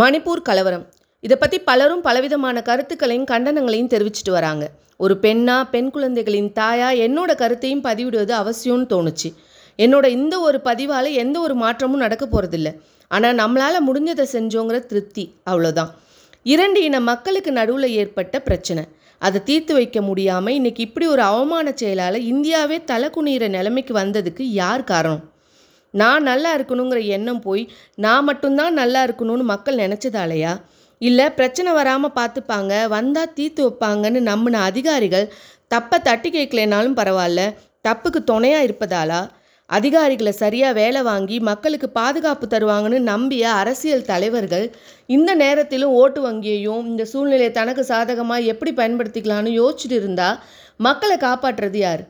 மணிப்பூர் கலவரம். இதை பற்றி பலரும் பலவிதமான கருத்துக்களையும் கண்டனங்களையும் தெரிவிச்சிட்டு வராங்க. ஒரு பெண்ணா பெண் குழந்தைகளின் தாயா என்னோட கருத்தையும் பதிவிடுவது அவசியம்னு தோணுச்சு. என்னோட இந்த ஒரு பதிவால் எந்த ஒரு மாற்றமும் நடக்க போகிறதில்ல ஆனால் நம்மளால் முடிஞ்சதை செஞ்சோங்கிற திருப்தி அவ்வளோதான் இரண்டு இன மக்களுக்கு நடுவில் ஏற்பட்ட பிரச்சனை. அதை தீர்த்து வைக்க முடியாமல் இன்றைக்கி இப்படி ஒரு அவமான செயலால் இந்தியாவே தலை குனிகிற நிலைமைக்கு வந்ததுக்கு யார் காரணம்? நான் நல்லா இருக்கணுங்கிற எண்ணம் போய் நான் மட்டும்தான் நல்லா இருக்கணும்னு மக்கள் நினச்சதாலையா? இல்லை பிரச்சனை வராமல் பார்த்துப்பாங்க வந்தால் தீர்த்து வைப்பாங்கன்னு நம்பின அதிகாரிகள் தப்பை தட்டி கேட்கலனாலும் பரவாயில்ல தப்புக்கு துணையாக இருப்பதாலா? அதிகாரிகளை சரியாக வேலை வாங்கி மக்களுக்கு பாதுகாப்பு தருவாங்கன்னு நம்பிய அரசியல் தலைவர்கள் இந்த நேரத்திலும் ஓட்டு வங்கியையும் இந்த சூழ்நிலையை தனக்கு சாதகமாக எப்படி பயன்படுத்திக்கலாம்னு யோசிச்சுட்டு இருந்தால் மக்களை காப்பாற்றுறது யார்?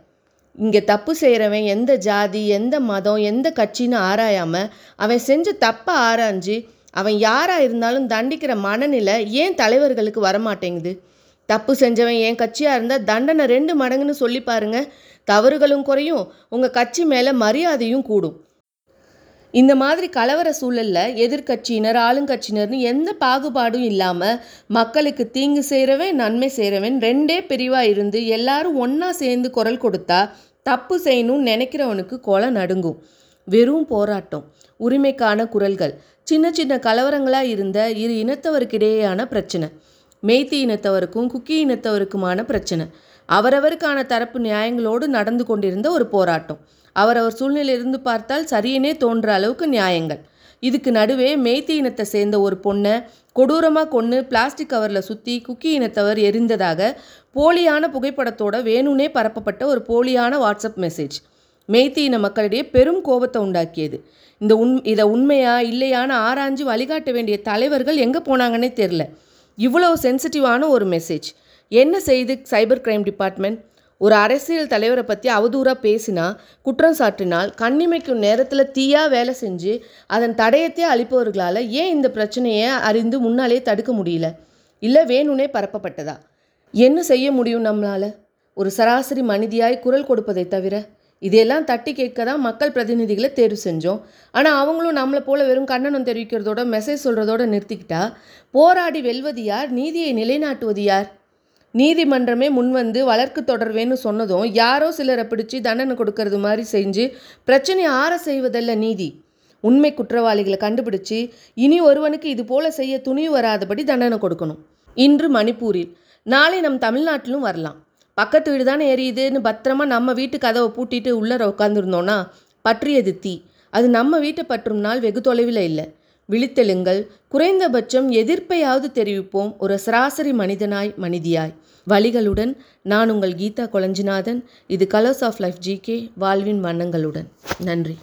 இங்கே தப்பு செய்கிறவன் எந்த ஜாதி எந்த மதம் எந்த கட்சின்னு ஆராயாமல் அவன் செஞ்ச தப்பை ஆராய்ஞ்சு அவன் யாராக இருந்தாலும் தண்டிக்கிற மனநிலை ஏன் தலைவர்களுக்கு வரமாட்டேங்குது? தப்பு செஞ்சவன் என் கட்சியாக இருந்தால் தண்டனை ரெண்டு மடங்குன்னு சொல்லி பாருங்க. தவறுகளும் குறையும். உங்கள் கட்சி மேலே மரியாதையும் கூடும். இந்த மாதிரி கலவர சூழலில் எதிர்க்கட்சியினர் ஆளுங்கட்சியினர்னு எந்த பாகுபாடும் இல்லாமல் மக்களுக்கு தீங்கு செய்கிறவன் நன்மை செய்கிறவன் ரெண்டே பிரிவாக இருந்து எல்லாரும் ஒன்றா சேர்ந்து குரல் கொடுத்தா தப்பு செய்யணும்னு நினைக்கிறவனுக்கு கொலை நடுங்கும். வெறும் போராட்டம் உரிமைக்கான குரல்கள் சின்ன சின்ன கலவரங்களாக இருந்த இரு இனத்தவருக்கிடையேயான பிரச்சனை. மெய்த்தி இனத்தவருக்கும் குக்கி இனத்தவருக்குமான பிரச்சனை. அவரவருக்கான தரப்பு நியாயங்களோடு நடந்து கொண்டிருந்த ஒரு போராட்டம். அவரவர் சூழ்நிலையிலிருந்து பார்த்தால் சரியனே தோன்ற அளவுக்கு நியாயங்கள். இதுக்கு நடுவே மெய்த்தி இனத்தை சேர்ந்த ஒரு பொண்ணை கொடூரமாக கொன்று பிளாஸ்டிக் கவரில் சுற்றி குக்கி இனத்தவர் எரிந்ததாக போலியான புகைப்படத்தோட வேணும்னே பரப்பப்பட்ட ஒரு போலியான வாட்ஸ்அப் மெசேஜ். மெய்த்தி இன மக்களிடையே பெரும் கோபத்தை உண்டாக்கியது. இந்த உண் இதை உண்மையா இல்லையான்னு ஆராய்ஞ்சு வழிகாட்ட வேண்டிய தலைவர்கள் எங்கே போனாங்கன்னே தெரில இவ்வளோ சென்சிட்டிவான ஒரு மெசேஜ் என்ன செய்து சைபர் கிரைம் டிபார்ட்மெண்ட் ஒரு அரசியல் தலைவரை பற்றி அவதூறாக பேசினா குற்றம் சாட்டினால் கண்ணிமைக்கும் நேரத்தில் தீயாக வேலை செஞ்சு அதன் தடயத்தை அளிப்பவர்களால் ஏன் இந்த பிரச்சனையை அறிந்து முன்னாலே தடுக்க முடியல? இல்லை வேணும்னே பரப்பப்பட்டதா? என்ன செய்ய முடியும் நம்மளால்? ஒரு சராசரி மனிதியாய் குரல் கொடுப்பதை தவிர இதையெல்லாம் தட்டி கேட்க தான் மக்கள் பிரதிநிதிகளை தேர்வு செஞ்சோம். ஆனால் அவங்களும் நம்மளை போல வெறும் கண்டனம் தெரிவிக்கிறதோட மெசேஜ் சொல்கிறதோட நிறுத்திக்கிட்டா போராடி வெல்வது யார்? நீதியை நிலைநாட்டுவது யார்? நீதிமன்றமே முன்வந்து வழக்கு தொடர்வேன்னு சொன்னதும் யாரோ சிலரை பிடிச்சி தண்டனை கொடுக்கறது மாதிரி செஞ்சு பிரச்சனையை ஆற செய்வதல்ல நீதி. உண்மை குற்றவாளிகளை கண்டுபிடிச்சு இனி ஒருவனுக்கு இது போல செய்ய துணிவு வராதபடி தண்டனை கொடுக்கணும். இன்று மணிப்பூரில். நாளை நம் தமிழ்நாட்டிலும் வரலாம். பக்கத்து வீடு தானே எரியுதுன்னு பத்திரமா நம்ம வீட்டு கதவை பூட்டிட்டு உள்ளர உட்காந்துருந்தோன்னா பற்றியது தீ அது நம்ம வீட்டை பற்றும் நாள் வெகு தொலைவில் இல்லை. விழித்தெழுங்கள். குறைந்தபட்சம் எதிர்ப்பையாவது தெரிவிப்போம். ஒரு சராசரி மனிதனாய் மனிதியாய். வழிகளுடன் நான் உங்கள் கீதா கொளஞ்சிநாதன் இது கலர்ஸ் ஆஃப் லைஃப் ஜிகே வாழ்வின் வண்ணங்களுடன். நன்றி.